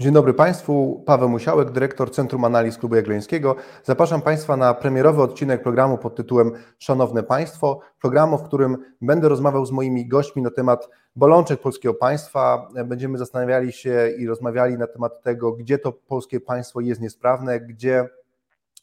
Dzień dobry Państwu, Paweł Musiałek, dyrektor Centrum Analiz Klubu Jagleńskiego. Zapraszam Państwa na premierowy odcinek programu pod tytułem Szanowne Państwo, programu, w którym będę rozmawiał z moimi gośćmi na temat bolączek polskiego państwa. Będziemy zastanawiali się i rozmawiali na temat tego, gdzie to polskie państwo jest niesprawne, gdzie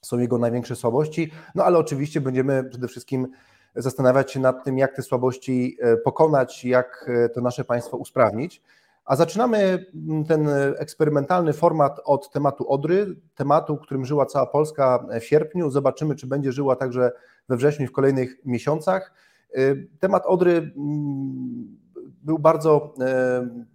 są jego największe słabości, no ale oczywiście będziemy przede wszystkim zastanawiać się nad tym, jak te słabości e, pokonać, jak e, to nasze państwo usprawnić. A zaczynamy mm, ten eksperymentalny format od tematu Odry, tematu, którym żyła cała Polska w sierpniu. Zobaczymy, czy będzie żyła także we wrześniu w kolejnych miesiącach. Y, temat Odry mm, był bardzo y,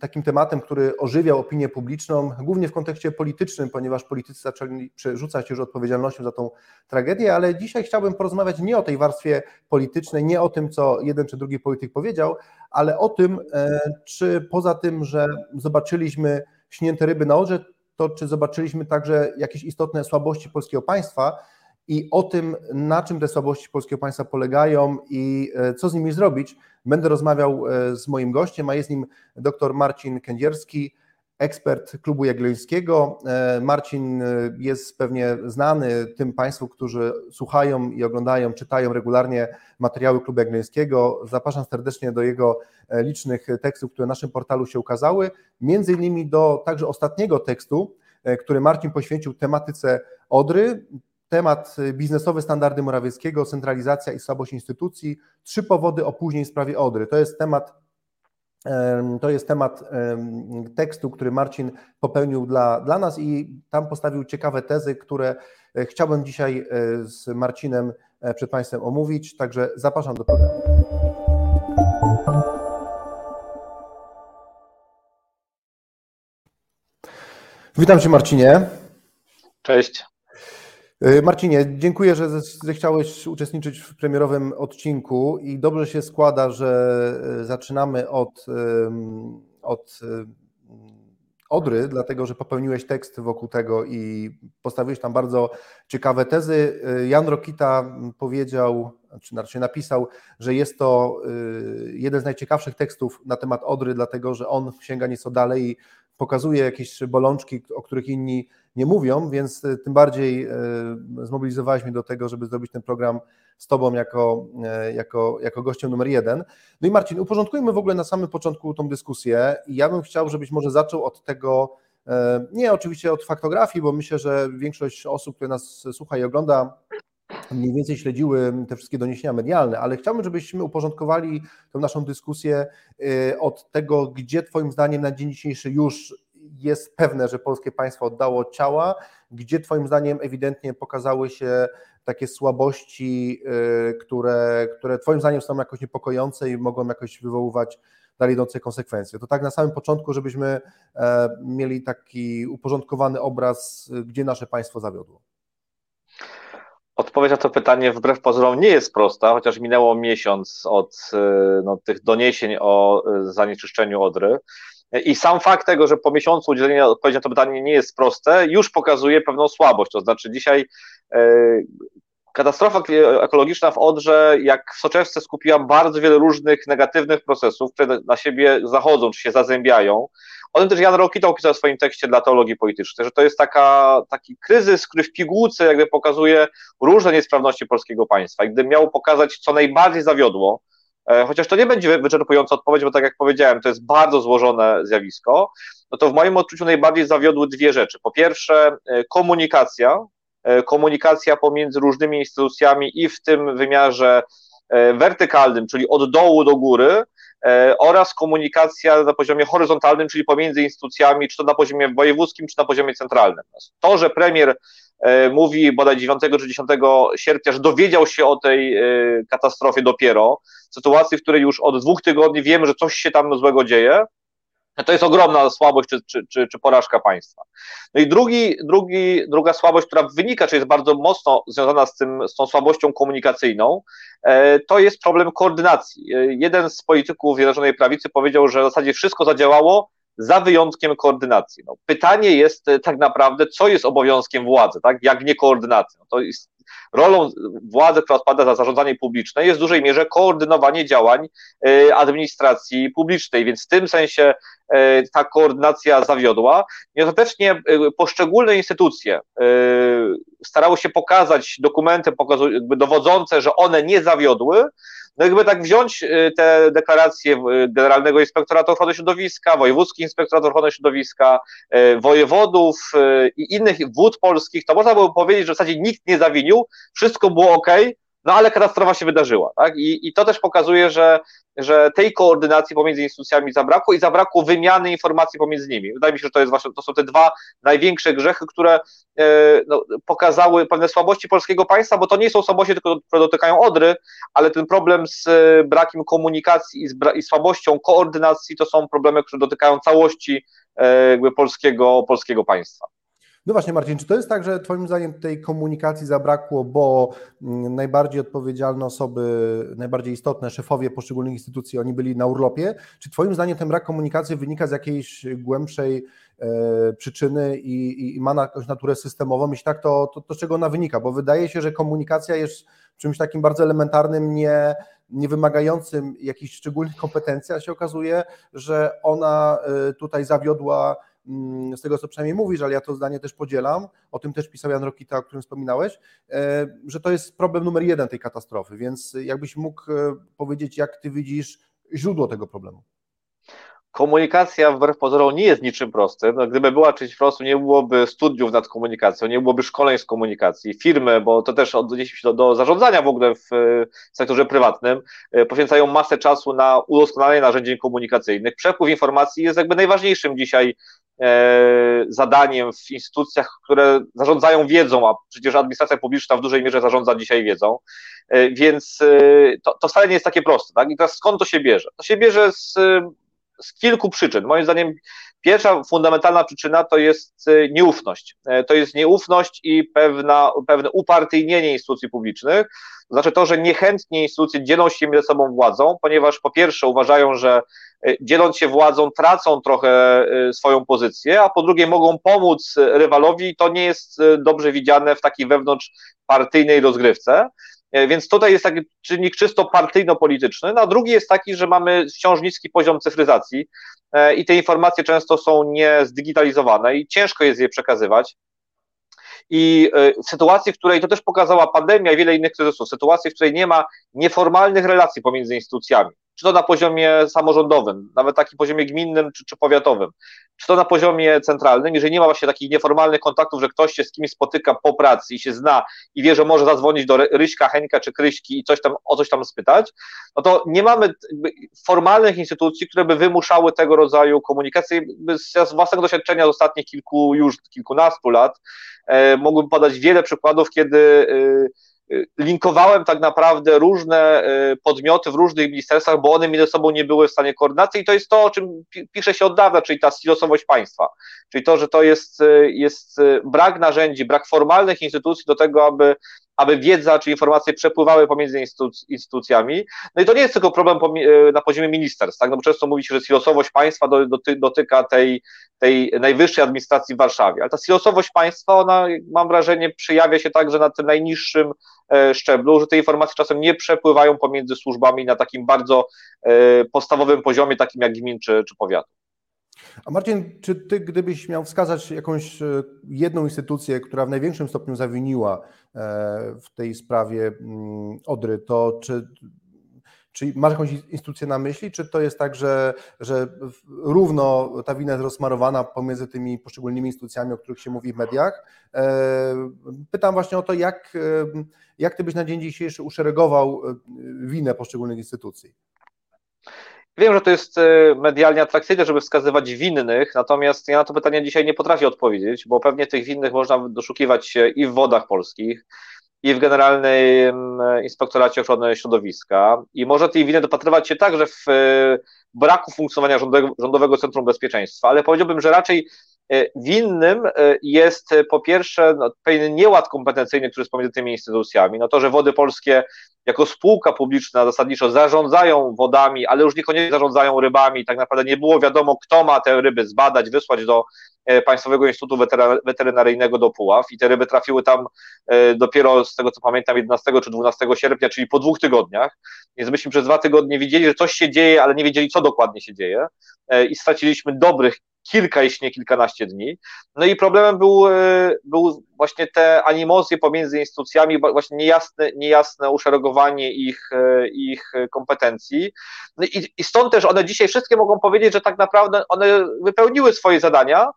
takim tematem, który ożywiał opinię publiczną, głównie w kontekście politycznym, ponieważ politycy zaczęli przerzucać już odpowiedzialnością za tą tragedię, ale dzisiaj chciałbym porozmawiać nie o tej warstwie politycznej, nie o tym, co jeden czy drugi polityk powiedział, ale o tym, e, czy poza tym, że zobaczyliśmy śnięte ryby na odrze, to czy zobaczyliśmy także jakieś istotne słabości polskiego państwa, i o tym, na czym te słabości polskiego państwa polegają i e, co z nimi zrobić, będę rozmawiał e, z moim gościem, a jest nim dr Marcin Kędzierski, ekspert Klubu Jagiellońskiego. E, Marcin jest pewnie znany tym Państwu, którzy słuchają i oglądają, czytają regularnie materiały Klubu Jagiellońskiego. Zapraszam serdecznie do jego licznych tekstów, które na naszym portalu się ukazały, między innymi do także ostatniego tekstu, który Marcin poświęcił tematyce Odry temat y, biznesowe standardy Morawieckiego, centralizacja i słabość instytucji, trzy powody opóźnień w sprawie Odry. To jest temat to jest temat tekstu, który Marcin popełnił dla, dla nas i tam postawił ciekawe tezy, które e, chciałbym dzisiaj e, z Marcinem e, przed Państwem omówić, także zapraszam do programu. Witam Cię Marcinie. Cześć. E, Marcinie, dziękuję, że zechciałeś uczestniczyć w premierowym odcinku i dobrze się składa, że e, zaczynamy od, od Odry, dlatego że popełniłeś tekst wokół tego i postawiłeś tam bardzo ciekawe tezy. E, Jan Rokita powiedział, czy raczej napisał, że jest to jeden z najciekawszych tekstów na temat Odry, dlatego że on sięga nieco dalej i pokazuje jakieś bolączki, o których inni nie mówią, więc e, tym bardziej e, zmobilizowałeś mnie do tego, żeby zrobić ten program z Tobą jako, e, jako, jako gościem numer jeden. No i Marcin, uporządkujmy w ogóle na samym początku tą dyskusję i ja bym chciał, żebyś może zaczął od tego, nie oczywiście od faktografii, bo myślę, że większość osób, które nas słucha i ogląda, mniej więcej śledziły te wszystkie doniesienia medialne, ale chciałbym, żebyśmy uporządkowali tę naszą dyskusję od tego, gdzie Twoim zdaniem na dzień dzisiejszy już jest pewne, że polskie państwo oddało ciała, gdzie Twoim zdaniem ewidentnie pokazały się takie słabości, y, które, które Twoim zdaniem są jakoś niepokojące i mogą jakoś wywoływać dalej idące konsekwencje. To tak na samym początku, żebyśmy e, mieli taki uporządkowany obraz, gdzie nasze państwo zawiodło. Odpowiedź na to pytanie wbrew pozorom nie jest prosta, chociaż minęło miesiąc od y, no, tych doniesień o y, zanieczyszczeniu Odry. I sam fakt tego, że po miesiącu udzielenia odpowiedzi na to pytanie nie jest proste, już pokazuje pewną słabość. To znaczy, dzisiaj e, katastrofa ekologiczna w Odrze, jak w soczewce, skupiła bardzo wiele różnych negatywnych procesów, które na siebie zachodzą, czy się zazębiają. O tym też Jan Rokita opisał w swoim tekście dla teologii politycznej, że to jest taka, taki kryzys, który w pigułce jakby pokazuje różne niesprawności polskiego państwa. I gdybym miał pokazać, co najbardziej zawiodło, E, chociaż to nie będzie wyczerpująca odpowiedź, bo tak jak powiedziałem, to jest bardzo złożone zjawisko, no to w moim odczuciu najbardziej zawiodły dwie rzeczy. Po pierwsze, e, komunikacja, e, komunikacja pomiędzy różnymi instytucjami i w tym wymiarze wertykalnym, czyli od dołu do góry, oraz komunikacja na poziomie horyzontalnym, czyli pomiędzy instytucjami, czy to na poziomie wojewódzkim, czy na poziomie centralnym. To, że premier E, mówi bodaj 9 czy 10 sierpnia, że dowiedział się o tej e, katastrofie dopiero, sytuacji, w której już od dwóch tygodni wiemy, że coś się tam złego dzieje, to jest ogromna słabość czy, czy, czy, czy porażka państwa. No i drugi, drugi, druga słabość, która wynika, czy jest bardzo mocno związana z, tym, z tą słabością komunikacyjną, e, to jest problem koordynacji. Jeden z polityków Zjednoczonej Prawicy powiedział, że w zasadzie wszystko zadziałało, za wyjątkiem koordynacji. No, pytanie jest e, tak naprawdę, co jest obowiązkiem władzy, tak? jak nie koordynacja. No, to jest rolą władzy, która odpowiada za zarządzanie publiczne, jest w dużej mierze koordynowanie działań e, administracji publicznej, więc w tym sensie ta koordynacja zawiodła. I ostatecznie poszczególne instytucje starały się pokazać dokumenty dowodzące, że one nie zawiodły, no jakby tak wziąć te deklaracje Generalnego Inspektoratu Ochrony Środowiska, Wojewódzki Inspektorat Ochrony Środowiska, wojewodów i innych wód polskich, to można było powiedzieć, że w zasadzie nikt nie zawinił, wszystko było ok, no ale katastrofa się wydarzyła, tak? I, i to też pokazuje, że, że tej koordynacji pomiędzy instytucjami zabrakło i zabrakło wymiany informacji pomiędzy nimi. Wydaje mi się, że to, jest właśnie, to są te dwa największe grzechy, które e, no, pokazały pewne słabości polskiego państwa, bo to nie są słabości, tylko, które dotykają Odry, ale ten problem z e, brakiem komunikacji i, z i słabością koordynacji to są problemy, które dotykają całości e, polskiego, polskiego państwa. No właśnie, Marcin, czy to jest tak, że Twoim zdaniem tej komunikacji zabrakło, bo mm, najbardziej odpowiedzialne osoby, najbardziej istotne, szefowie poszczególnych instytucji, oni byli na urlopie? Czy Twoim zdaniem ten brak komunikacji wynika z jakiejś głębszej e, przyczyny i, i, ma jakąś naturę systemową? Jeśli tak, to, to, to z czego ona wynika? Bo wydaje się, że komunikacja jest czymś takim bardzo elementarnym, nie, nie wymagającym jakichś szczególnych kompetencji, a się okazuje, że ona e, tutaj zawiodła z tego co przynajmniej mówisz, ale ja to zdanie też podzielam, o tym też pisał Jan Rokita, o którym wspominałeś, e, że to jest problem numer jeden tej katastrofy, więc jakbyś mógł e, powiedzieć, jak ty widzisz źródło tego problemu? komunikacja wbrew pozorom nie jest niczym prostym. No, gdyby była czymś prostym, nie byłoby studiów nad komunikacją, nie byłoby szkoleń z komunikacji. Firmy, bo to też odniesie się do, do zarządzania w ogóle w, w sektorze prywatnym, e, poświęcają masę czasu na udoskonalenie narzędzi komunikacyjnych. Przepływ informacji jest jakby najważniejszym dzisiaj zadaniem w instytucjach, które zarządzają wiedzą, a przecież administracja publiczna w dużej mierze zarządza dzisiaj wiedzą. E, więc e, to, to wcale nie jest takie proste. Tak? I teraz skąd to się bierze? To się bierze z z kilku przyczyn. Moim zdaniem pierwsza fundamentalna przyczyna to jest e, nieufność. E, to jest nieufność i pewna, pewne upartyjnienie instytucji publicznych. To znaczy to, że niechętnie instytucje dzielą się między sobą władzą, ponieważ po pierwsze uważają, że e, dzieląc się władzą tracą trochę swoją pozycję, a po drugie mogą pomóc rywalowi to nie jest dobrze widziane w takiej wewnątrzpartyjnej rozgrywce. E, więc tutaj jest taki czynnik czysto partyjno-polityczny. No, a drugi jest taki, że mamy wciąż niski poziom cyfryzacji e, i te informacje często są niezdigitalizowane i ciężko jest je przekazywać. I e, w sytuacji, w której to też pokazała pandemia i wiele innych kryzysów, sytuacji, w której nie ma nieformalnych relacji pomiędzy instytucjami, czy to na poziomie samorządowym, nawet takim poziomie gminnym czy, czy powiatowym, czy to na poziomie centralnym, jeżeli nie ma właśnie takich nieformalnych kontaktów, że ktoś się z kimś spotyka po pracy i się zna i wie, że może zadzwonić do Ryśka, Henka czy Kryśki i coś tam, o coś tam spytać, no to nie mamy formalnych instytucji, które by wymuszały tego rodzaju komunikację. Z własnego doświadczenia z ostatnich kilku, już kilkunastu lat e, podać wiele przykładów, kiedy e, linkowałem tak naprawdę różne y, podmioty w różnych ministerstwach, bo one między sobą nie były w stanie koordynacji i to jest to, o czym pisze się od dawna, czyli ta silosowość państwa, czyli to, że to jest, y, jest brak narzędzi, brak formalnych instytucji do tego, aby aby wiedza czy informacje przepływały pomiędzy instytucjami. No i to nie jest tylko problem na poziomie ministerstw, tak? no bo często mówi się, że silosowość państwa dotyka tej, tej najwyższej administracji w Warszawie, ale ta silosowość państwa, ona mam wrażenie przejawia się także na tym najniższym e, szczeblu, że te informacje czasem nie przepływają pomiędzy służbami na takim bardzo e, podstawowym poziomie, takim jak gmin czy, czy powiatu. A Marcin, czy ty gdybyś miał wskazać jakąś e, jedną instytucję, która w największym stopniu zawiniła w tej sprawie mm, Odry, to czy czy masz jakąś instytucję na myśli, czy to jest tak, że, że równo ta wina jest rozsmarowana pomiędzy tymi poszczególnymi instytucjami, o których się mówi w mediach? E, pytam właśnie o to, jak, e, jak ty byś na dzień dzisiejszy uszeregował e, winę poszczególnych instytucji? Wiem, że to jest medialnie atrakcyjne, żeby wskazywać winnych, natomiast ja na to pytanie dzisiaj nie potrafię odpowiedzieć, bo pewnie tych winnych można doszukiwać się i w wodach polskich, i w Generalnym Inspektoracie Ochrony Środowiska. I może tej winy dopatrywać się także w braku funkcjonowania rządowego Centrum Bezpieczeństwa, ale powiedziałbym, że raczej Winnym jest po pierwsze no, pewien nieład kompetencyjny, który jest pomiędzy tymi instytucjami. No to, że wody polskie jako spółka publiczna zasadniczo zarządzają wodami, ale już niekoniecznie zarządzają rybami. Tak naprawdę nie było wiadomo, kto ma te ryby zbadać, wysłać do e, Państwowego Instytutu Weterynaryjnego do Puław i te ryby trafiły tam e, dopiero z tego co pamiętam 11 czy 12 sierpnia, czyli po dwóch tygodniach. Więc myśmy przez dwa tygodnie widzieli, że coś się dzieje, ale nie wiedzieli, co dokładnie się dzieje e, i straciliśmy dobrych kilka, jeśli nie kilkanaście dni. No i problemem był, e, był właśnie te animozje pomiędzy instytucjami, właśnie niejasne, niejasne uszeregowanie ich, e, ich kompetencji. No i, I stąd też one dzisiaj wszystkie mogą powiedzieć, że tak naprawdę one wypełniły swoje zadania,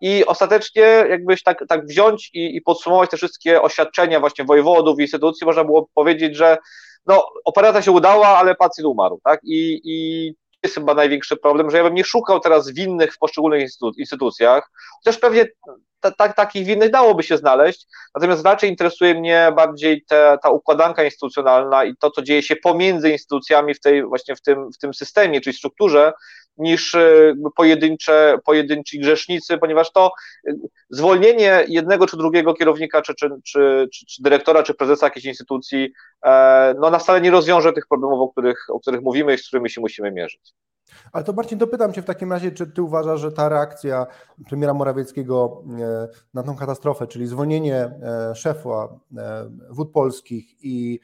i ostatecznie jakbyś tak, tak wziąć i, i, podsumować te wszystkie oświadczenia właśnie wojewodów, instytucji, można było powiedzieć, że no, operacja się udała, ale pacjent umarł, tak? I, i jest chyba największy problem, że ja bym nie szukał teraz winnych w poszczególnych instytucjach, chociaż pewnie tak, takich winnych dałoby się znaleźć, natomiast raczej interesuje mnie bardziej te, ta układanka instytucjonalna i to, co dzieje się pomiędzy instytucjami w tej, właśnie w tym, w tym systemie, czyli strukturze, niż e, pojedyncze, pojedynczy grzesznicy, ponieważ to e, zwolnienie jednego czy drugiego kierownika, czy, czy, czy, czy dyrektora, czy prezesa jakiejś instytucji, e, no na stale nie rozwiąże tych problemów, o których, o których mówimy i z którymi się musimy mierzyć. Ale to Marcin, dopytam Cię w takim razie, czy Ty uważasz, że ta reakcja premiera Morawieckiego na tą katastrofę, czyli zwolnienie szefa wód polskich i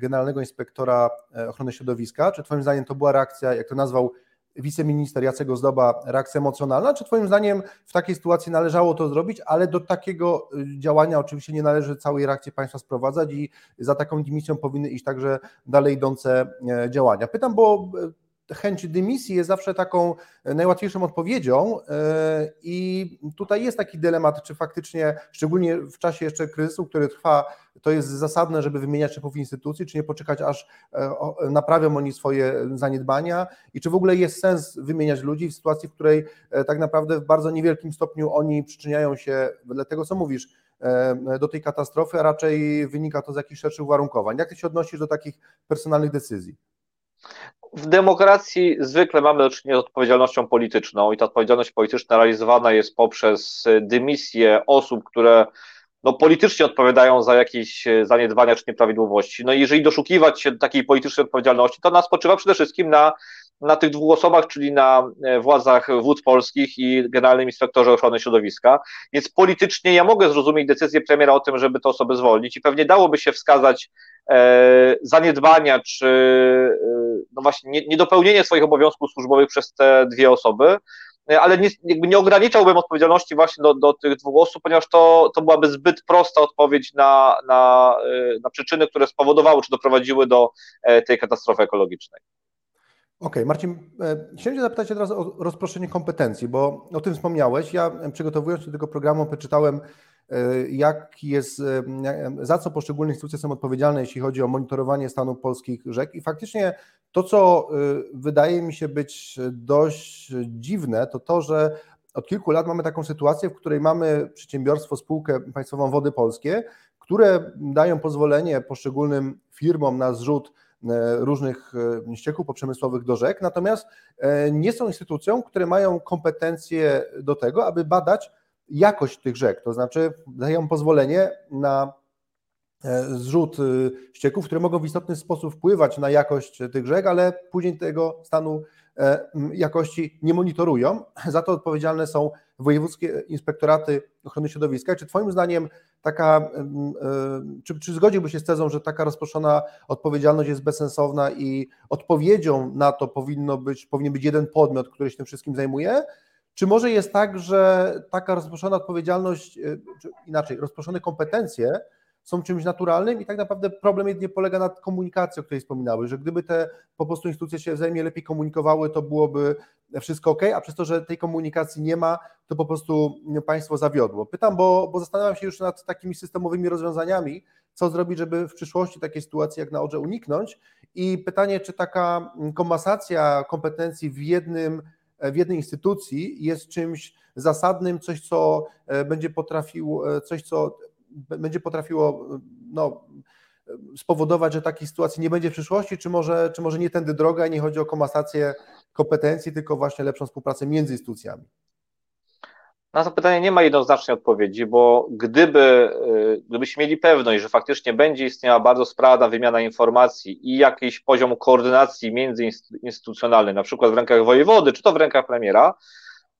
generalnego inspektora ochrony środowiska, czy Twoim zdaniem to była reakcja, jak to nazwał wiceminister Jacek Ozdoba reakcja emocjonalna? Czy Twoim zdaniem w takiej sytuacji należało to zrobić, ale do takiego y, działania oczywiście nie należy całej reakcji państwa sprowadzać i za taką dymisją powinny iść także dalej idące e, działania? Pytam, bo e, chęć dymisji jest zawsze taką najłatwiejszą odpowiedzią e, i tutaj jest taki dylemat, czy faktycznie, szczególnie w czasie jeszcze kryzysu, który trwa to jest zasadne, żeby wymieniać szefów instytucji, czy nie poczekać, aż e, naprawią oni swoje zaniedbania i czy w ogóle jest sens wymieniać ludzi w sytuacji, w której e, tak naprawdę w bardzo niewielkim stopniu oni przyczyniają się, wedle tego co mówisz, do tej katastrofy, a raczej wynika to z jakichś szerszych uwarunkowań. Jak ty się odnosisz do takich personalnych decyzji? W demokracji zwykle mamy do czynienia z odpowiedzialnością polityczną i ta odpowiedzialność polityczna realizowana jest poprzez dymisję osób, które no, politycznie odpowiadają za jakieś e, zaniedbania czy nieprawidłowości. No i jeżeli doszukiwać się takiej politycznej odpowiedzialności, to ona spoczywa przede wszystkim na, na tych dwóch osobach, czyli na e, władzach wód polskich i generalnym inspektorze ochrony środowiska. Więc politycznie ja mogę zrozumieć decyzję premiera o tym, żeby te osoby zwolnić i pewnie dałoby się wskazać e, zaniedbania czy e, no właśnie niedopełnienie swoich obowiązków służbowych przez te dwie osoby, ale nie, jakby nie ograniczałbym odpowiedzialności właśnie do, do tych dwóch osób, ponieważ to, to byłaby zbyt prosta odpowiedź na, na, y, na przyczyny, które spowodowały czy doprowadziły do e, tej katastrofy ekologicznej. Okej, okay, Marcin, e, chciałem Cię zapytać teraz o rozproszenie kompetencji, bo o tym wspomniałeś. Ja przygotowując się do tego programu, przeczytałem E, jak jest, e, za co poszczególne instytucje są odpowiedzialne, jeśli chodzi o monitorowanie stanu polskich rzek. I faktycznie to, co e, wydaje mi się być dość dziwne, to to, że od kilku lat mamy taką sytuację, w której mamy przedsiębiorstwo, spółkę państwową Wody Polskie, które dają pozwolenie poszczególnym firmom na zrzut różnych ścieków poprzemysłowych do rzek, natomiast nie są instytucją, które mają kompetencje do tego, aby badać jakość tych rzek, to znaczy dają pozwolenie na e, zrzut y, ścieków, które mogą w istotny sposób wpływać na jakość tych rzek, ale później tego stanu e, jakości nie monitorują. Za to odpowiedzialne są wojewódzkie inspektoraty ochrony środowiska. Czy Twoim zdaniem taka, e, czy, czy zgodziłby się z tezą, że taka rozproszona odpowiedzialność jest bezsensowna i odpowiedzią na to powinno być, powinien być jeden podmiot, który się tym wszystkim zajmuje? Czy może jest tak, że taka rozproszona odpowiedzialność, y, czy inaczej, rozproszone kompetencje są czymś naturalnym i tak naprawdę problem jedynie polega na komunikacji, o której wspominały, że gdyby te po prostu instytucje się wzajemnie lepiej komunikowały, to byłoby wszystko ok, a przez to, że tej komunikacji nie ma, to po prostu państwo zawiodło. Pytam, bo, bo zastanawiam się już nad takimi systemowymi rozwiązaniami, co zrobić, żeby w przyszłości takiej sytuacji jak na Odrze uniknąć i pytanie, czy taka komasacja kompetencji w jednym w jednej instytucji jest czymś zasadnym, coś, co e, będzie potrafiło, e, coś, co będzie potrafiło no, spowodować, że takiej sytuacji nie będzie w przyszłości, czy może, czy może nie tędy droga i nie chodzi o komasację kompetencji, tylko właśnie lepszą współpracę między instytucjami? Na to pytanie nie ma jednoznacznej odpowiedzi, bo gdyby, y, gdybyśmy mieli pewność, że faktycznie będzie istniała bardzo sprawna wymiana informacji i jakiś poziom koordynacji międzyinstytucjonalnej, na przykład w rękach wojewody, czy to w rękach premiera,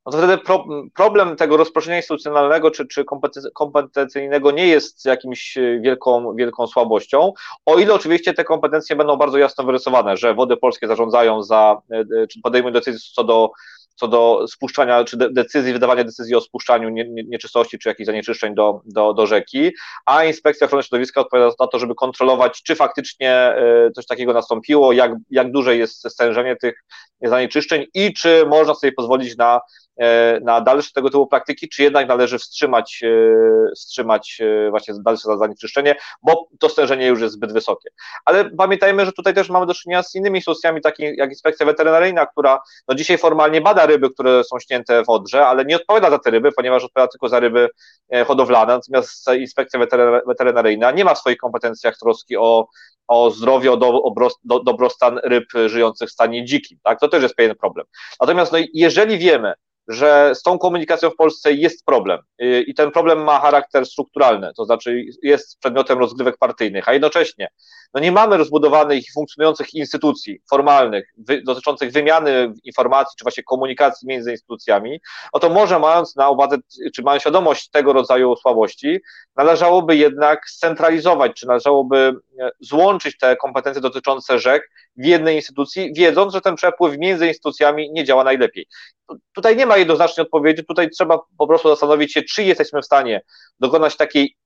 no to wtedy pro, problem tego rozproszenia instytucjonalnego czy, czy kompetencyjnego nie jest jakimś y, wielką, wielką słabością, o ile oczywiście te kompetencje będą bardzo jasno wyrysowane, że wody polskie zarządzają za, y, czy podejmują decyzje co do co do spuszczania, czy de decyzji, wydawania decyzji o spuszczaniu nie, nie, nieczystości, czy jakichś zanieczyszczeń do, do, do rzeki, a Inspekcja Ochrony Środowiska odpowiada za to, żeby kontrolować, czy faktycznie y, coś takiego nastąpiło, jak, jak duże jest stężenie tych zanieczyszczeń i czy można sobie pozwolić na E, na dalsze tego typu praktyki, czy jednak należy wstrzymać, e, wstrzymać e, właśnie dalsze zanieczyszczenie, bo to stężenie już jest zbyt wysokie. Ale pamiętajmy, że tutaj też mamy do czynienia z innymi instytucjami, takimi jak Inspekcja Weterynaryjna, która no dzisiaj formalnie bada ryby, które są ścięte w Odrze, ale nie odpowiada za te ryby, ponieważ odpowiada tylko za ryby hodowlane, natomiast Inspekcja Weterynaryjna nie ma w swoich kompetencjach troski o o zdrowie, o, do, do, dobrostan ryb żyjących w stanie dzikim. Tak? To też jest pewien problem. Natomiast no, jeżeli wiemy, że z tą komunikacją w Polsce jest problem i ten problem ma charakter strukturalny, to znaczy jest przedmiotem rozgrywek partyjnych, a jednocześnie no nie mamy rozbudowanych i funkcjonujących instytucji formalnych wy, dotyczących wymiany informacji czy właśnie komunikacji między instytucjami, no to może mając na uwadze, czy mając świadomość tego rodzaju słabości, należałoby jednak scentralizować, czy należałoby e, złączyć te kompetencje dotyczące rzek w jednej instytucji, wiedząc, że ten przepływ między instytucjami nie działa najlepiej. Tutaj nie ma jednoznacznej odpowiedzi, tutaj trzeba po prostu zastanowić się, czy jesteśmy w stanie dokonać takiej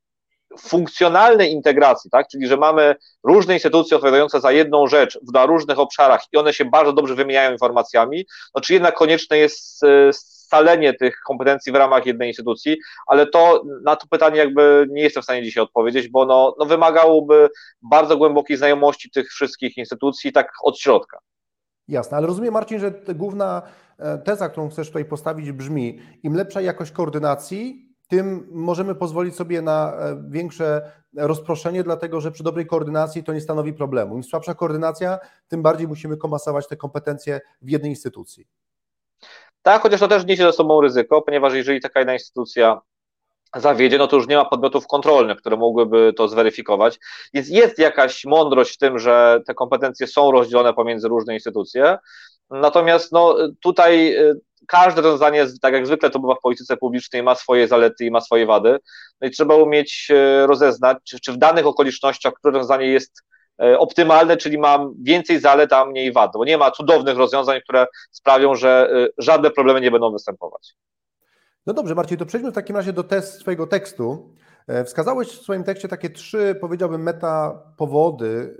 funkcjonalnej integracji, tak? czyli że mamy różne instytucje odpowiadające za jedną rzecz na różnych obszarach i one się bardzo dobrze wymieniają informacjami, no czy jednak konieczne jest e, scalenie tych kompetencji w ramach jednej instytucji, ale to na to pytanie jakby nie jestem w stanie dzisiaj odpowiedzieć, bo no, no wymagałoby bardzo głębokiej znajomości tych wszystkich instytucji tak od środka. Jasne, ale rozumiem Marcin, że główna teza, którą chcesz tutaj postawić brzmi, im lepsza jakość koordynacji, tym możemy pozwolić sobie na e, większe rozproszenie, dlatego że przy dobrej koordynacji to nie stanowi problemu. Im słabsza koordynacja, tym bardziej musimy komasować te kompetencje w jednej instytucji. Tak, chociaż to też niesie ze sobą ryzyko, ponieważ jeżeli taka jedna instytucja zawiedzie, no to już nie ma podmiotów kontrolnych, które mogłyby to zweryfikować. Więc jest jakaś mądrość w tym, że te kompetencje są rozdzielone pomiędzy różne instytucje. Natomiast no, tutaj y, każde rozwiązanie, tak jak zwykle to bywa w polityce publicznej, ma swoje zalety i ma swoje wady. No i trzeba umieć y, rozeznać, czy, czy w danych okolicznościach, które rozwiązanie jest y, optymalne, czyli ma więcej zalet, a mniej wad, bo nie ma cudownych rozwiązań, które sprawią, że żadne problemy nie będą występować. No dobrze, Marcin, to przejdźmy w takim razie do test swojego tekstu. E, wskazałeś w swoim tekście takie trzy, powiedziałbym, meta powody,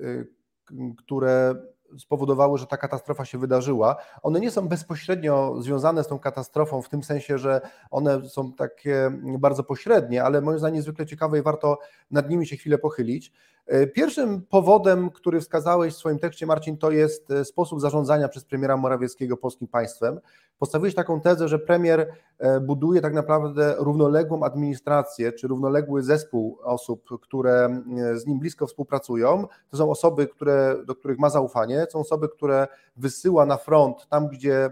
które spowodowały, że ta katastrofa się wydarzyła. One nie są bezpośrednio związane z tą katastrofą, w tym sensie, że one są takie bardzo pośrednie, ale moim zdaniem niezwykle ciekawe i warto nad nimi się chwilę pochylić. E, pierwszym powodem, który wskazałeś w swoim tekście, Marcin, to jest e, sposób zarządzania przez premiera Morawieckiego polskim państwem. Postawiłeś taką tezę, że premier e, buduje tak naprawdę równoległą administrację, czy równoległy zespół osób, które z nim blisko współpracują. To są osoby, które, do których ma zaufanie, są osoby, które wysyła na front tam, gdzie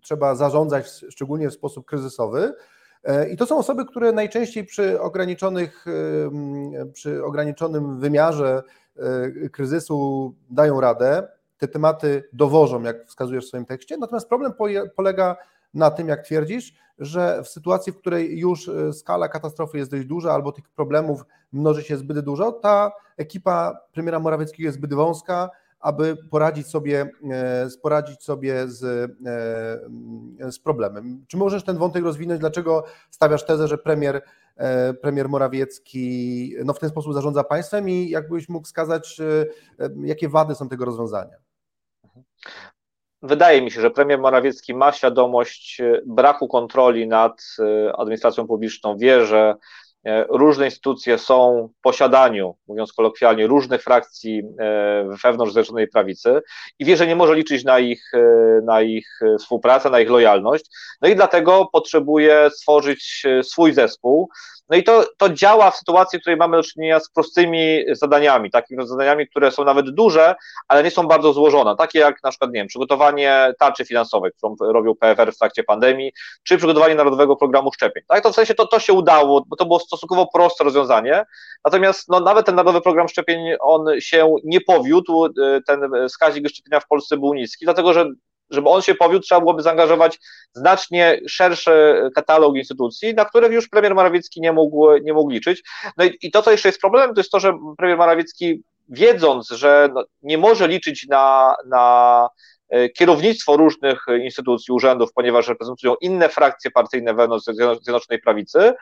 trzeba zarządzać, szczególnie w sposób kryzysowy. E, I to są osoby, które najczęściej przy ograniczonych, przy ograniczonym wymiarze e, kryzysu dają radę, te tematy dowożą, jak wskazujesz w swoim tekście. Natomiast problem polega na tym, jak twierdzisz, że w sytuacji, w której już e, skala katastrofy jest dość duża albo tych problemów mnoży się zbyt dużo, ta ekipa premiera Morawieckiego jest zbyt wąska, aby poradzić sobie, e, poradzić sobie z, e, z problemem. Czy możesz ten wątek rozwinąć? Dlaczego stawiasz tezę, że premier, e, premier Morawiecki no, w ten sposób zarządza państwem i jakbyś mógł wskazać, jakie wady są tego rozwiązania? Wydaje mi się, że premier Morawiecki ma świadomość braku kontroli nad administracją publiczną, wie, że różne instytucje są w posiadaniu, mówiąc kolokwialnie, różnych frakcji wewnątrz Zjednoczonej Prawicy i wie, że nie może liczyć na ich, na ich współpracę, na ich lojalność. No i dlatego potrzebuje stworzyć swój zespół, no i to, to działa w sytuacji, w której mamy do czynienia z prostymi zadaniami, takimi zadaniami, które są nawet duże, ale nie są bardzo złożone, takie jak na przykład, nie wiem, przygotowanie tarczy finansowej, którą robił PFR w trakcie pandemii, czy przygotowanie Narodowego Programu Szczepień. Tak, to w sensie to, to się udało, bo to było stosunkowo proste rozwiązanie, natomiast no, nawet ten Narodowy Program Szczepień, on się nie powiódł, ten wskaźnik szczepienia w Polsce był niski, dlatego że żeby on się powiódł, trzeba byłoby zaangażować znacznie szerszy katalog instytucji, na których już premier Morawiecki nie mógł, nie mógł liczyć. No i, i to, co jeszcze jest problemem, to jest to, że premier Morawiecki, wiedząc, że no, nie może liczyć na, na kierownictwo różnych instytucji, urzędów, ponieważ reprezentują inne frakcje partyjne wewnątrz Zjednoczonej Prawicy,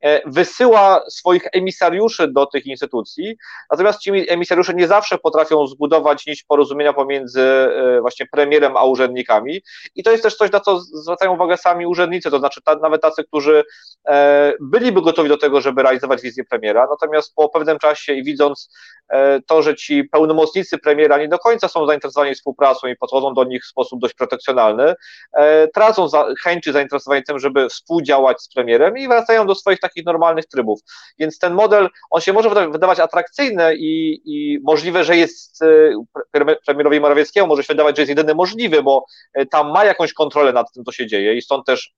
e, wysyła swoich emisariuszy do tych instytucji, natomiast ci emisariusze nie zawsze potrafią zbudować nić porozumienia pomiędzy e, właśnie premierem a urzędnikami. I to jest też coś, na co zwracają uwagę sami urzędnicy, to znaczy ta, nawet tacy, którzy byliby gotowi do tego, żeby realizować wizję premiera, natomiast po pewnym czasie i widząc to, że ci pełnomocnicy premiera nie do końca są zainteresowani współpracą i podchodzą do nich w sposób dość protekcjonalny, e, tracą za, chęć czy zainteresowanie tym, żeby współdziałać z premierem i wracają do swoich takich normalnych trybów. Więc ten model, on się może wydawać atrakcyjny i, i możliwe, że jest e, premierowi Morawieckiemu, może się wydawać, że jest jedyny możliwy, bo e, tam ma jakąś kontrolę nad tym, co się dzieje i stąd też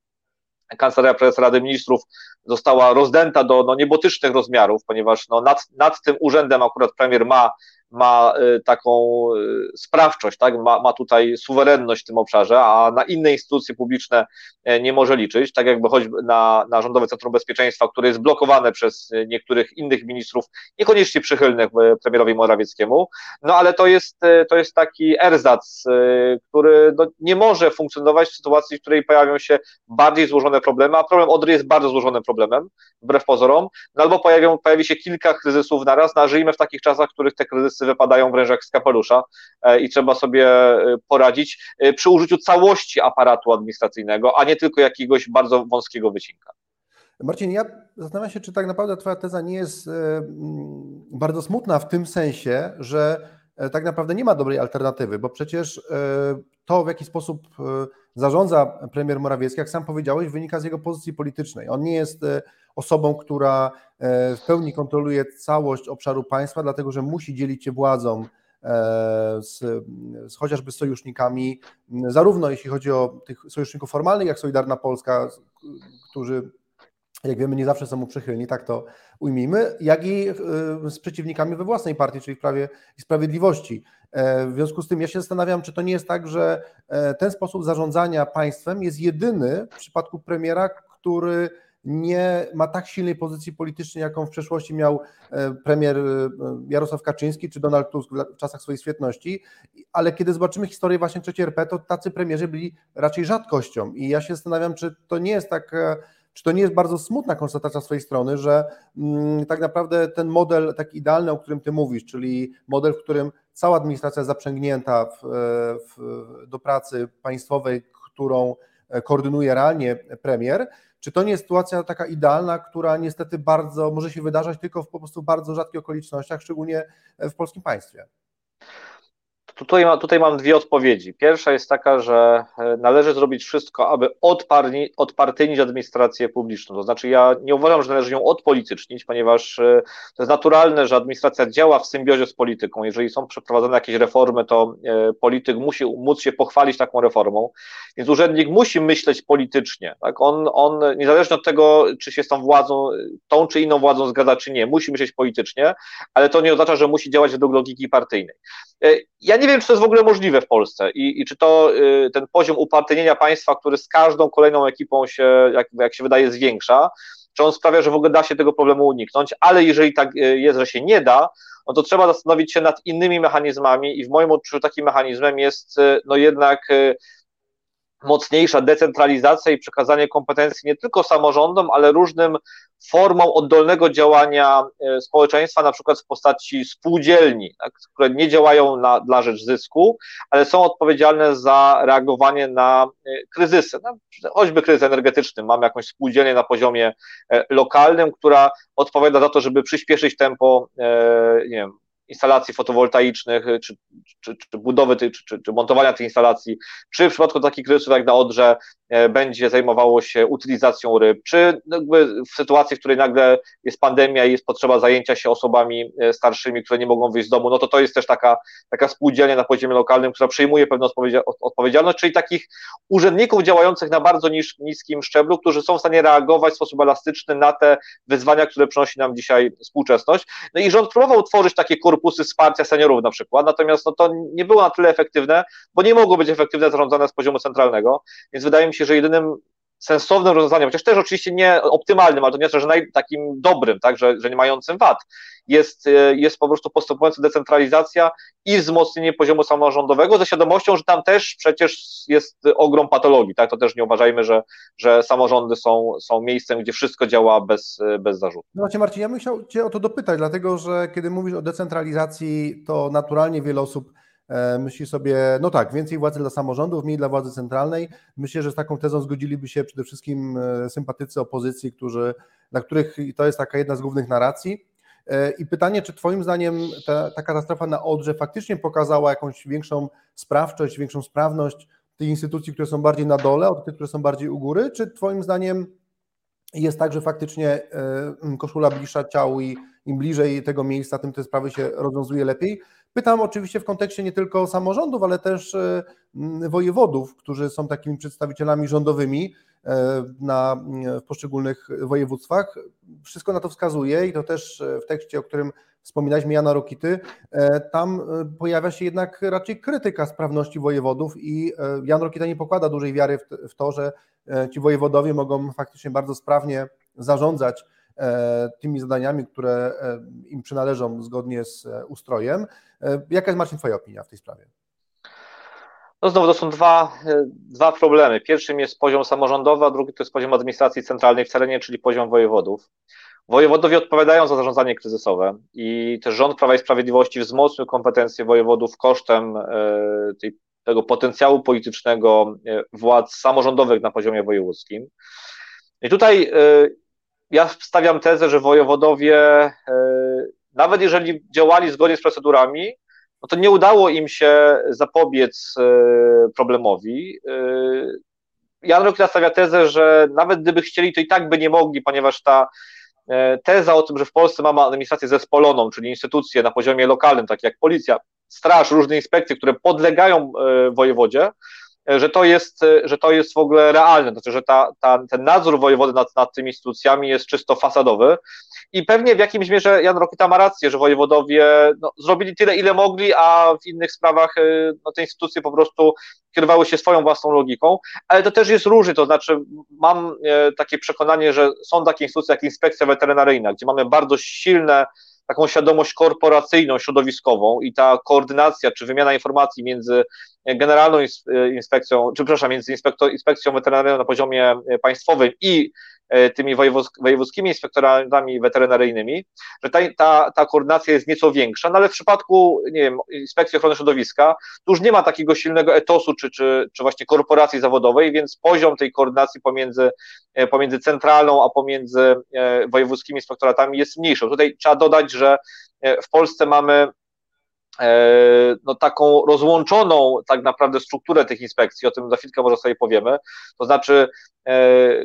Kancelaria Prezesa Rady Ministrów została rozdęta do no, niebotycznych rozmiarów, ponieważ no, nad, nad tym urzędem akurat premier ma ma y, taką y, sprawczość, tak? ma, ma tutaj suwerenność w tym obszarze, a na inne instytucje publiczne e, nie może liczyć, tak jakby choćby na, na Rządowe Centrum Bezpieczeństwa, które jest blokowane przez niektórych innych ministrów, niekoniecznie przychylnych e, premierowi Morawieckiemu, no ale to jest, e, to jest taki erzac, który no, nie może funkcjonować w sytuacji, w której pojawią się bardziej złożone problemy, a problem Odry jest bardzo złożonym problemem, wbrew pozorom, no albo pojawią, pojawi się kilka kryzysów naraz, no, a żyjemy w takich czasach, w których te kryzysy wypadają wręcz jak z kapelusza e, i trzeba sobie e, poradzić e, przy użyciu całości aparatu administracyjnego, a nie tylko jakiegoś bardzo wąskiego wycinka. Marcin, ja zastanawiam się, czy tak naprawdę Twoja teza nie jest bardzo smutna w tym sensie, że tak naprawdę nie ma dobrej alternatywy, bo przecież to, w jaki sposób zarządza premier Morawiecki, jak sam powiedziałeś, wynika z jego pozycji politycznej. On nie jest osobą, która e, w pełni kontroluje całość obszaru państwa, dlatego że musi dzielić się władzą e, z, z chociażby sojusznikami, zarówno jeśli chodzi o tych sojuszników formalnych, jak Solidarna Polska, którzy jak wiemy, nie zawsze są mu przychylni, tak to ujmijmy, jak i e, z przeciwnikami we własnej partii, czyli w Prawie i Sprawiedliwości. W związku z tym ja się zastanawiam, czy to nie jest tak, że ten sposób zarządzania państwem jest jedyny w przypadku premiera, który nie ma tak silnej pozycji politycznej, jaką w przeszłości miał e, premier e, Jarosław Kaczyński czy Donald Tusk w czasach swojej świetności, ale kiedy zobaczymy historię właśnie III RP, to tacy premierzy byli raczej rzadkością. I ja się zastanawiam, czy to nie jest tak e, czy to nie jest bardzo smutna konstatacja z swojej strony, że mm, tak naprawdę ten model taki idealny, o którym ty mówisz, czyli model, w którym cała administracja zaprzęgnięta w, w, do pracy państwowej, którą koordynuje realnie premier, czy to nie jest sytuacja taka idealna, która niestety bardzo może się wydarzać tylko w po prostu bardzo rzadkich okolicznościach, szczególnie w polskim państwie? Tutaj, tutaj mam dwie odpowiedzi. Pierwsza jest taka, że e, należy zrobić wszystko, aby odparni, administrację publiczną. To znaczy, ja nie uważam, że należy ją odpolitycznić, ponieważ e, to jest naturalne, że administracja działa w symbiozie z polityką. Jeżeli są przeprowadzone jakieś reformy, to e, polityk musi móc się pochwalić taką reformą, więc urzędnik musi myśleć politycznie. Tak? On, on niezależnie od tego, czy się z tą władzą, tą czy inną władzą zgadza, czy nie, musi myśleć politycznie, ale to nie oznacza, że musi działać według logiki partyjnej. Ja nie wiem, czy to jest w ogóle możliwe w Polsce i, i czy to y, ten poziom upartyjnienia państwa, który z każdą kolejną ekipą się, jak, jak się wydaje, zwiększa, czy on sprawia, że w ogóle da się tego problemu uniknąć, ale jeżeli tak y, jest, że się nie da, no to trzeba zastanowić się nad innymi mechanizmami i w moim odczuciu takim mechanizmem jest no jednak mocniejsza decentralizacja i przekazanie kompetencji nie tylko samorządom, ale różnym formom oddolnego działania e, społeczeństwa, na przykład w postaci spółdzielni, tak, które nie działają na, dla rzecz zysku, ale są odpowiedzialne za reagowanie na e, kryzysy, no, choćby kryzys energetyczny. Mamy jakąś spółdzielnię na poziomie e, lokalnym, która odpowiada za to, żeby przyspieszyć tempo, nie wiem, instalacji fotowoltaicznych, czy, czy, czy budowy tej, czy, czy, montowania tych instalacji, czy w przypadku takich kryzysów jak na Odrze e, będzie zajmowało się utylizacją ryb, czy w sytuacji, w której nagle jest pandemia i jest potrzeba zajęcia się osobami e, starszymi, które nie mogą wyjść z domu, no to to jest też taka, taka spółdzielnia na poziomie lokalnym, która przejmuje pewną odpowiedzialność, czyli takich urzędników działających na bardzo nis niskim szczeblu, którzy są w stanie reagować w sposób elastyczny na te wyzwania, które przynosi nam dzisiaj współczesność. No i rząd próbował tworzyć takie korpusy wsparcia seniorów na przykład, natomiast no to nie było na tyle efektywne, bo nie mogło być efektywne zarządzane z poziomu centralnego, więc wydaje mi się, że jedynym sensownym rozwiązaniem, chociaż też oczywiście nie optymalnym, ale to nie znaczy, że naj, takim dobrym, tak, że, że nie mającym wad, jest, e, jest po prostu postępująca decentralizacja i wzmocnienie poziomu samorządowego, ze świadomością, że tam też przecież jest ogrom patologii, tak, to też nie uważajmy, że, że samorządy są, są miejscem, gdzie wszystko działa bez, bez zarzutu. No właśnie Marcin, ja bym chciał Cię o to dopytać, dlatego, że kiedy mówisz o decentralizacji, to naturalnie wiele osób myśli sobie, no tak, więcej władzy dla samorządów, mniej dla władzy centralnej. Myślę, że z taką tezą zgodziliby się przede wszystkim e, sympatycy opozycji, którzy, dla których to jest taka jedna z głównych narracji. E, I pytanie, czy Twoim zdaniem ta, ta katastrofa na Odrze faktycznie pokazała jakąś większą sprawczość, większą sprawność tych instytucji, które są bardziej na dole, od tych, które są bardziej u góry, czy Twoim zdaniem jest tak, że faktycznie koszula bliższa ciału i im bliżej tego miejsca, tym te sprawy się rozwiązuje lepiej? Pytam oczywiście w kontekście nie tylko samorządów, ale też e, wojewodów, którzy są takimi przedstawicielami rządowymi e, na, w poszczególnych województwach. Wszystko na to wskazuje i to też e, w tekście, o którym wspominaliśmy, Jana Rokity, tam pojawia się jednak raczej krytyka sprawności wojewodów i Jan Rokita nie pokłada dużej wiary w to, że ci wojewodowie mogą faktycznie bardzo sprawnie zarządzać E, tymi zadaniami, które e, im przynależą zgodnie z e, ustrojem. Jaka jest Marcin Twoja opinia w tej sprawie? No znowu to są dwa, dwa problemy. Pierwszym jest poziom samorządowy, a drugi to jest poziom administracji centralnej w terenie, czyli poziom wojewodów. Wojewodowie odpowiadają za zarządzanie kryzysowe i też rząd Prawa i Sprawiedliwości wzmocnił kompetencje wojewodów kosztem tej, tego potencjału politycznego władz samorządowych na poziomie wojewódzkim. I tutaj ja stawiam tezę, że wojewodowie, e, nawet jeżeli działali zgodnie z procedurami, no to nie udało im się zapobiec e, problemowi. E, Jan Rokita stawia tezę, że nawet gdyby chcieli, to i tak by nie mogli, ponieważ ta teza o tym, że w Polsce mamy administrację zespoloną, czyli instytucje na poziomie lokalnym, takie jak policja, straż, różne inspekcje, które podlegają wojewodzie, że to jest, że to jest w ogóle realne, znaczy, że ta, ta, ten nadzór wojewody nad, nad tymi instytucjami jest czysto fasadowy. I pewnie w jakimś mierze Jan Rokita ma rację, że wojewodowie no, zrobili tyle, ile mogli, a w innych sprawach y, no, te instytucje po prostu kierowały się swoją własną logiką, ale to też jest różnie, to znaczy mam e, takie przekonanie, że są takie instytucje jak inspekcja weterynaryjna, gdzie mamy bardzo silne taką świadomość korporacyjną, środowiskową i ta koordynacja czy wymiana informacji między Generalną Inspekcją, czy przepraszam, między Inspekcją Weterynaryjną na poziomie państwowym i E, tymi wojewódzkimi inspektoratami weterynaryjnymi, że ta, ta, ta koordynacja jest nieco większa, no ale w przypadku, nie wiem, Inspekcji Ochrony Środowiska, tu już nie ma takiego silnego etosu, czy, czy, czy właśnie korporacji zawodowej, więc poziom tej koordynacji pomiędzy, e, pomiędzy centralną, a pomiędzy e, wojewódzkimi inspektoratami jest mniejszy. Tutaj trzeba dodać, że w Polsce mamy no, taką rozłączoną tak naprawdę strukturę tych inspekcji, o tym za chwilkę może sobie powiemy, to znaczy E,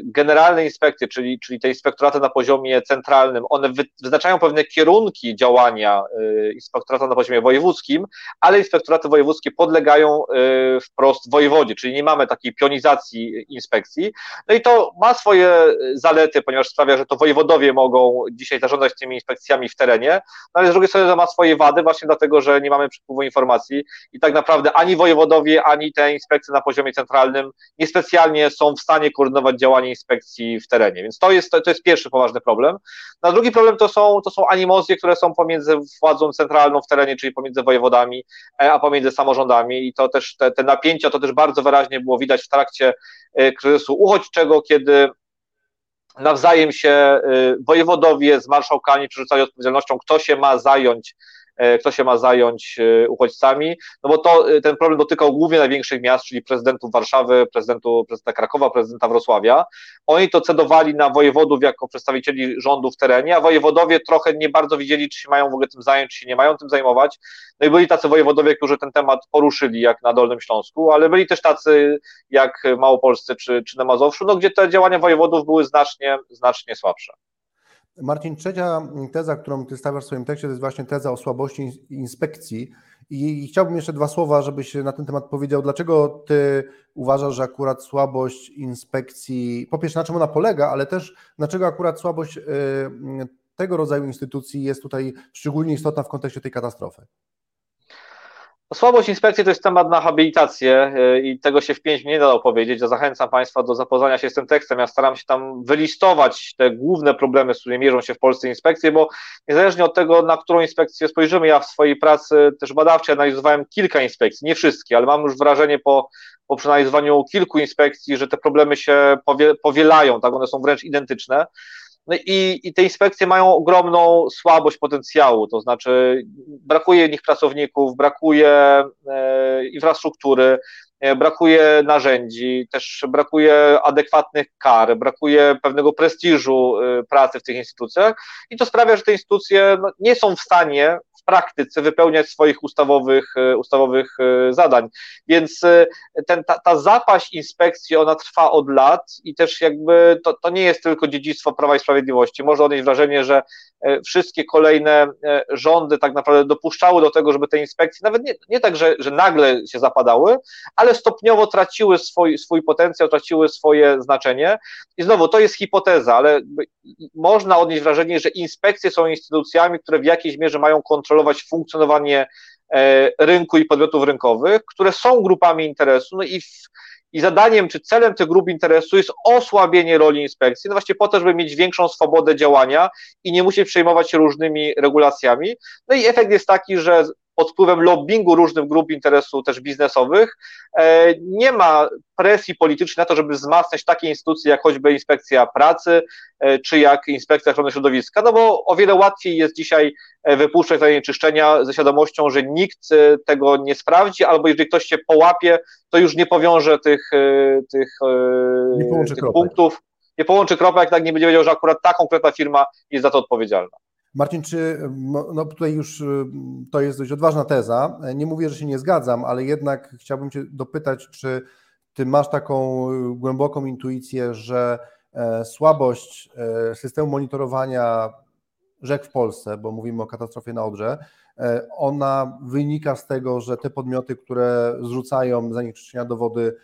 generalne inspekcje, czyli, czyli te inspektoraty na poziomie centralnym, one wyznaczają pewne kierunki działania e, inspektorata na poziomie wojewódzkim, ale inspektoraty wojewódzkie podlegają e, wprost wojewodzie, czyli nie mamy takiej pionizacji inspekcji. No i to ma swoje zalety, ponieważ sprawia, że to wojewodowie mogą dzisiaj zarządzać tymi inspekcjami w terenie, no ale z drugiej strony to ma swoje wady, właśnie dlatego, że nie mamy przepływu informacji i tak naprawdę ani wojewodowie, ani te inspekcje na poziomie centralnym niespecjalnie są w stanie korzystać koordynować działanie inspekcji w terenie. Więc to jest, to, jest pierwszy poważny problem. Na drugi problem to są, to są animozje, które są pomiędzy władzą centralną w terenie, czyli pomiędzy wojewodami, e, a pomiędzy samorządami i to też te, te napięcia, to też bardzo wyraźnie było widać w trakcie e, kryzysu uchodźczego, kiedy nawzajem się wojewodowie z marszałkami przerzucali odpowiedzialnością, kto się ma zająć E, kto się ma zająć e, uchodźcami, no bo to e, ten problem dotykał głównie największych miast, czyli prezydentów Warszawy, prezydentu, prezydenta Krakowa, prezydenta Wrocławia. Oni to cedowali na wojewodów jako przedstawicieli rządu w terenie, a wojewodowie trochę nie bardzo widzieli, czy się mają w ogóle tym zająć, czy się nie mają tym zajmować. No i byli tacy wojewodowie, którzy ten temat poruszyli, jak na Dolnym Śląsku, ale byli też tacy jak Małopolsce czy, czy na Mazowszu, no gdzie te działania wojewodów były znacznie, znacznie słabsze. Marcin, trzecia teza, którą ty stawiasz w swoim tekście, to jest właśnie teza o słabości inspekcji. I chciałbym jeszcze dwa słowa, żebyś na ten temat powiedział, dlaczego ty uważasz, że akurat słabość inspekcji, po pierwsze na czym ona polega, ale też dlaczego akurat słabość y, tego rodzaju instytucji jest tutaj szczególnie istotna w kontekście tej katastrofy? Słabość inspekcji to jest temat na habilitację y, i tego się w pięć nie da opowiedzieć. Ja zachęcam Państwa do zapoznania się z tym tekstem. Ja staram się tam wylistować te główne problemy, z którymi mierzą się w Polsce inspekcje, bo niezależnie od tego, na którą inspekcję spojrzymy, ja w swojej pracy też badawczej analizowałem kilka inspekcji, nie wszystkie, ale mam już wrażenie po, po przeanalizowaniu kilku inspekcji, że te problemy się powielają, tak, one są wręcz identyczne. No i, i te inspekcje mają ogromną słabość potencjału, to znaczy brakuje nich pracowników, brakuje e, infrastruktury, e, brakuje narzędzi, też brakuje adekwatnych kar, brakuje pewnego prestiżu e, pracy w tych instytucjach i to sprawia, że te instytucje no, nie są w stanie praktyce wypełniać swoich ustawowych, e, ustawowych e, zadań. Więc e, ten, ta, ta zapaść inspekcji, ona trwa od lat i też jakby to, to nie jest tylko dziedzictwo Prawa i Sprawiedliwości. Można odnieść wrażenie, że wszystkie kolejne rządy tak naprawdę dopuszczały do tego, żeby te inspekcje, nawet nie, nie tak, że, że nagle się zapadały, ale stopniowo traciły swój, swój potencjał, traciły swoje znaczenie. I znowu, to jest hipoteza, ale można odnieść wrażenie, że inspekcje są instytucjami, które w jakiejś mierze mają kontrolować kontrolować funkcjonowanie e, rynku i podmiotów rynkowych, które są grupami interesu, no i, w, i zadaniem czy celem tych grup interesu jest osłabienie roli inspekcji, no właśnie po to, żeby mieć większą swobodę działania i nie musieć przejmować się różnymi regulacjami. No i efekt jest taki, że pod wpływem lobbingu różnych grup interesu też biznesowych e, nie ma presji politycznej na to, żeby wzmacniać takie instytucje jak choćby Inspekcja Pracy e, czy jak Inspekcja Ochrony Środowiska, no bo o wiele łatwiej jest dzisiaj e, wypuszczać zanieczyszczenia ze świadomością, że nikt tego nie sprawdzi, albo jeżeli ktoś się połapie, to już nie powiąże tych, tych, tych punktów, nie połączy kropek, tak nie będzie wiedział, że akurat ta konkretna firma jest za to odpowiedzialna. Marcin, czy no tutaj już to jest dość odważna teza. Nie mówię, że się nie zgadzam, ale jednak chciałbym Cię dopytać, czy Ty masz taką głęboką intuicję, że e, słabość e, systemu monitorowania rzek w Polsce, bo mówimy o katastrofie na Odrze, e, ona wynika z tego, że te podmioty, które zrzucają zanieczyszczenia do wody,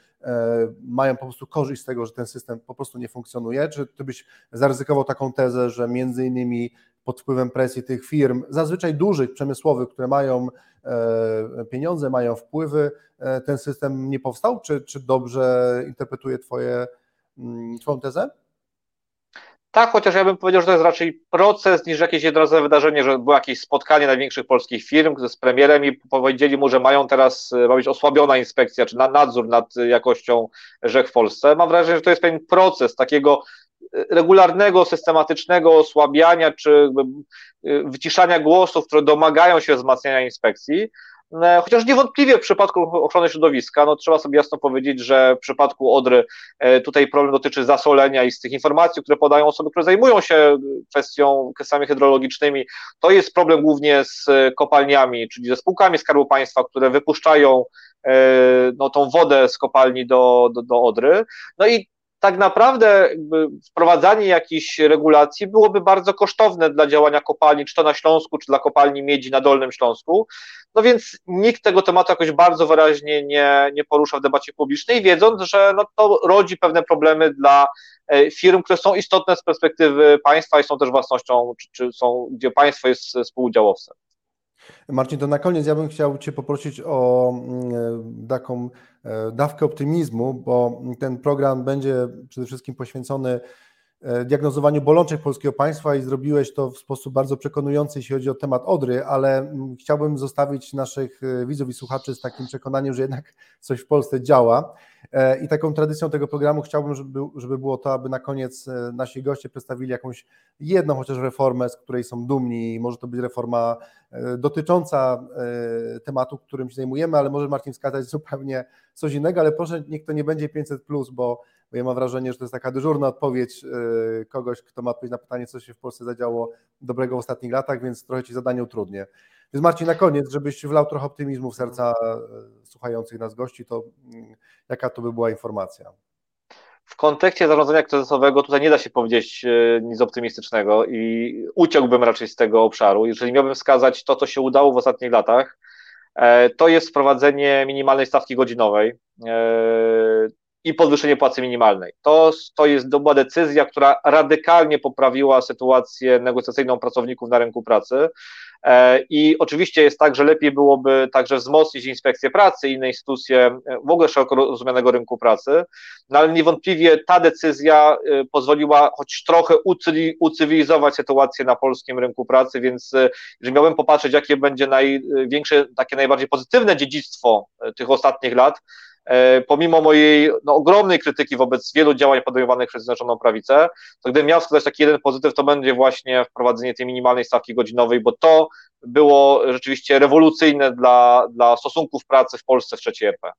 mają po prostu korzyść z tego, że ten system po prostu nie funkcjonuje? Czy ty byś zaryzykował taką tezę, że między innymi pod wpływem presji tych firm, zazwyczaj dużych, przemysłowych, które mają e, pieniądze, mają wpływy, e, ten system nie powstał? Czy, czy dobrze interpretuję twoje, mm, Twoją tezę? Tak, chociaż ja bym powiedział, że to jest raczej proces niż jakieś jednorazowe wydarzenie, że było jakieś spotkanie największych polskich firm z premierem i powiedzieli mu, że mają teraz, e, ma być osłabiona inspekcja, czy nadzór nad jakością rzek w Polsce. Mam wrażenie, że to jest pewien proces takiego regularnego, systematycznego osłabiania czy y, wyciszania głosów, które domagają się wzmacniania inspekcji. E, chociaż niewątpliwie w przypadku ochrony środowiska, no trzeba sobie jasno powiedzieć, że w przypadku Odry e, tutaj problem dotyczy zasolenia i z tych informacji, które podają osoby, które zajmują się kwestią, kwestiami hydrologicznymi, to jest problem głównie z kopalniami, czyli ze spółkami Skarbu Państwa, które wypuszczają e, no, tą wodę z kopalni do, do, do Odry. No i tak naprawdę wprowadzanie jakichś regulacji byłoby bardzo kosztowne dla działania kopalni, czy to na Śląsku, czy dla kopalni miedzi na Dolnym Śląsku. No więc nikt tego tematu jakoś bardzo wyraźnie nie, nie porusza w debacie publicznej, wiedząc, że no to rodzi pewne problemy dla e, firm, które są istotne z perspektywy państwa i są też własnością, czy, czy są, gdzie państwo jest współudziałowcem. Marcin, to na koniec ja bym chciał Cię poprosić o mm, taką e, dawkę optymizmu, bo ten program będzie przede wszystkim poświęcony e, diagnozowaniu bolączek polskiego państwa i zrobiłeś to w sposób bardzo przekonujący, jeśli chodzi o temat Odry, ale mm, chciałbym zostawić naszych e, widzów i słuchaczy z takim przekonaniem, że jednak coś w Polsce działa. I taką tradycją tego programu chciałbym, żeby, żeby było to, aby na koniec nasi goście przedstawili jakąś jedną chociaż reformę, z której są dumni. Może to być reforma E, dotycząca e, tematu, którym się zajmujemy, ale może Marcin wskazać zupełnie coś innego, ale proszę, niech to nie będzie 500, plus, bo, bo ja mam wrażenie, że to jest taka dyżurna odpowiedź e, kogoś, kto ma odpowiedzieć na pytanie, co się w Polsce zadziało dobrego w ostatnich latach, więc trochę Ci zadanie utrudnię. Więc Marcin, na koniec, żebyś wlał trochę optymizmu w serca słuchających nas gości, to mm, jaka to by była informacja? w kontekście zarządzania kryzysowego tutaj nie da się powiedzieć e, nic optymistycznego i uciekłbym raczej z tego obszaru. Jeżeli miałbym wskazać to, co się udało w ostatnich latach, e, to jest wprowadzenie minimalnej stawki godzinowej e, i podwyższenie płacy minimalnej. To, to jest była decyzja, która radykalnie poprawiła sytuację negocjacyjną pracowników na rynku pracy. E, I oczywiście jest tak, że lepiej byłoby także wzmocnić inspekcję pracy i inne instytucje e, w ogóle szeroko rozumianego rynku pracy, no ale niewątpliwie ta decyzja e, pozwoliła choć trochę ucywilizować sytuację na polskim rynku pracy, więc jeżeli miałbym popatrzeć, jakie będzie największe, takie najbardziej pozytywne dziedzictwo tych ostatnich lat, pomimo mojej no, ogromnej krytyki wobec wielu działań podejmowanych przez Zjednoczoną Prawicę, to gdybym miał wskazać taki jeden pozytyw, to będzie właśnie wprowadzenie tej minimalnej stawki godzinowej, bo to było rzeczywiście rewolucyjne dla, dla stosunków pracy w Polsce w trzeciej RP.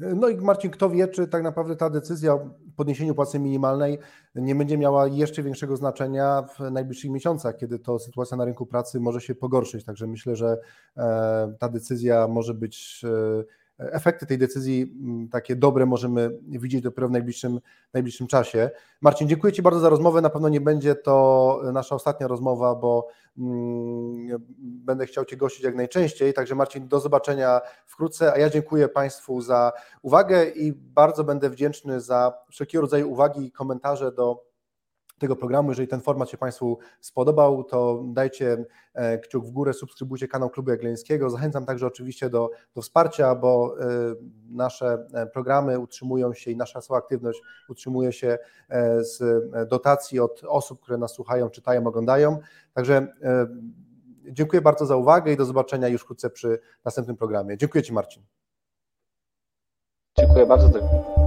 No i Marcin, kto wie, czy tak naprawdę ta decyzja o podniesieniu płacy minimalnej nie będzie miała jeszcze większego znaczenia w najbliższych miesiącach, kiedy to sytuacja na rynku pracy może się pogorszyć. Także myślę, że e, ta decyzja może być e, efekty tej decyzji mm, takie dobre możemy widzieć dopiero w najbliższym, najbliższym czasie. Marcin, dziękuję Ci bardzo za rozmowę. Na pewno nie będzie to nasza ostatnia rozmowa, bo mm, będę chciał Cię gościć jak najczęściej. Także Marcin, do zobaczenia wkrótce, a ja dziękuję Państwu za uwagę i bardzo będę wdzięczny za wszelkiego rodzaju uwagi i komentarze do tego programu. Jeżeli ten format się Państwu spodobał, to dajcie e, kciuk w górę, subskrybujcie kanał Klubu Jagleńskiego. Zachęcam także oczywiście do, do wsparcia, bo e, nasze e, programy utrzymują się i nasza cała aktywność utrzymuje się z dotacji od osób, które nas słuchają, czytają, oglądają. Także dziękuję bardzo za uwagę i do zobaczenia już wkrótce przy następnym programie. Dziękuję Ci Marcin. Dziękuję bardzo.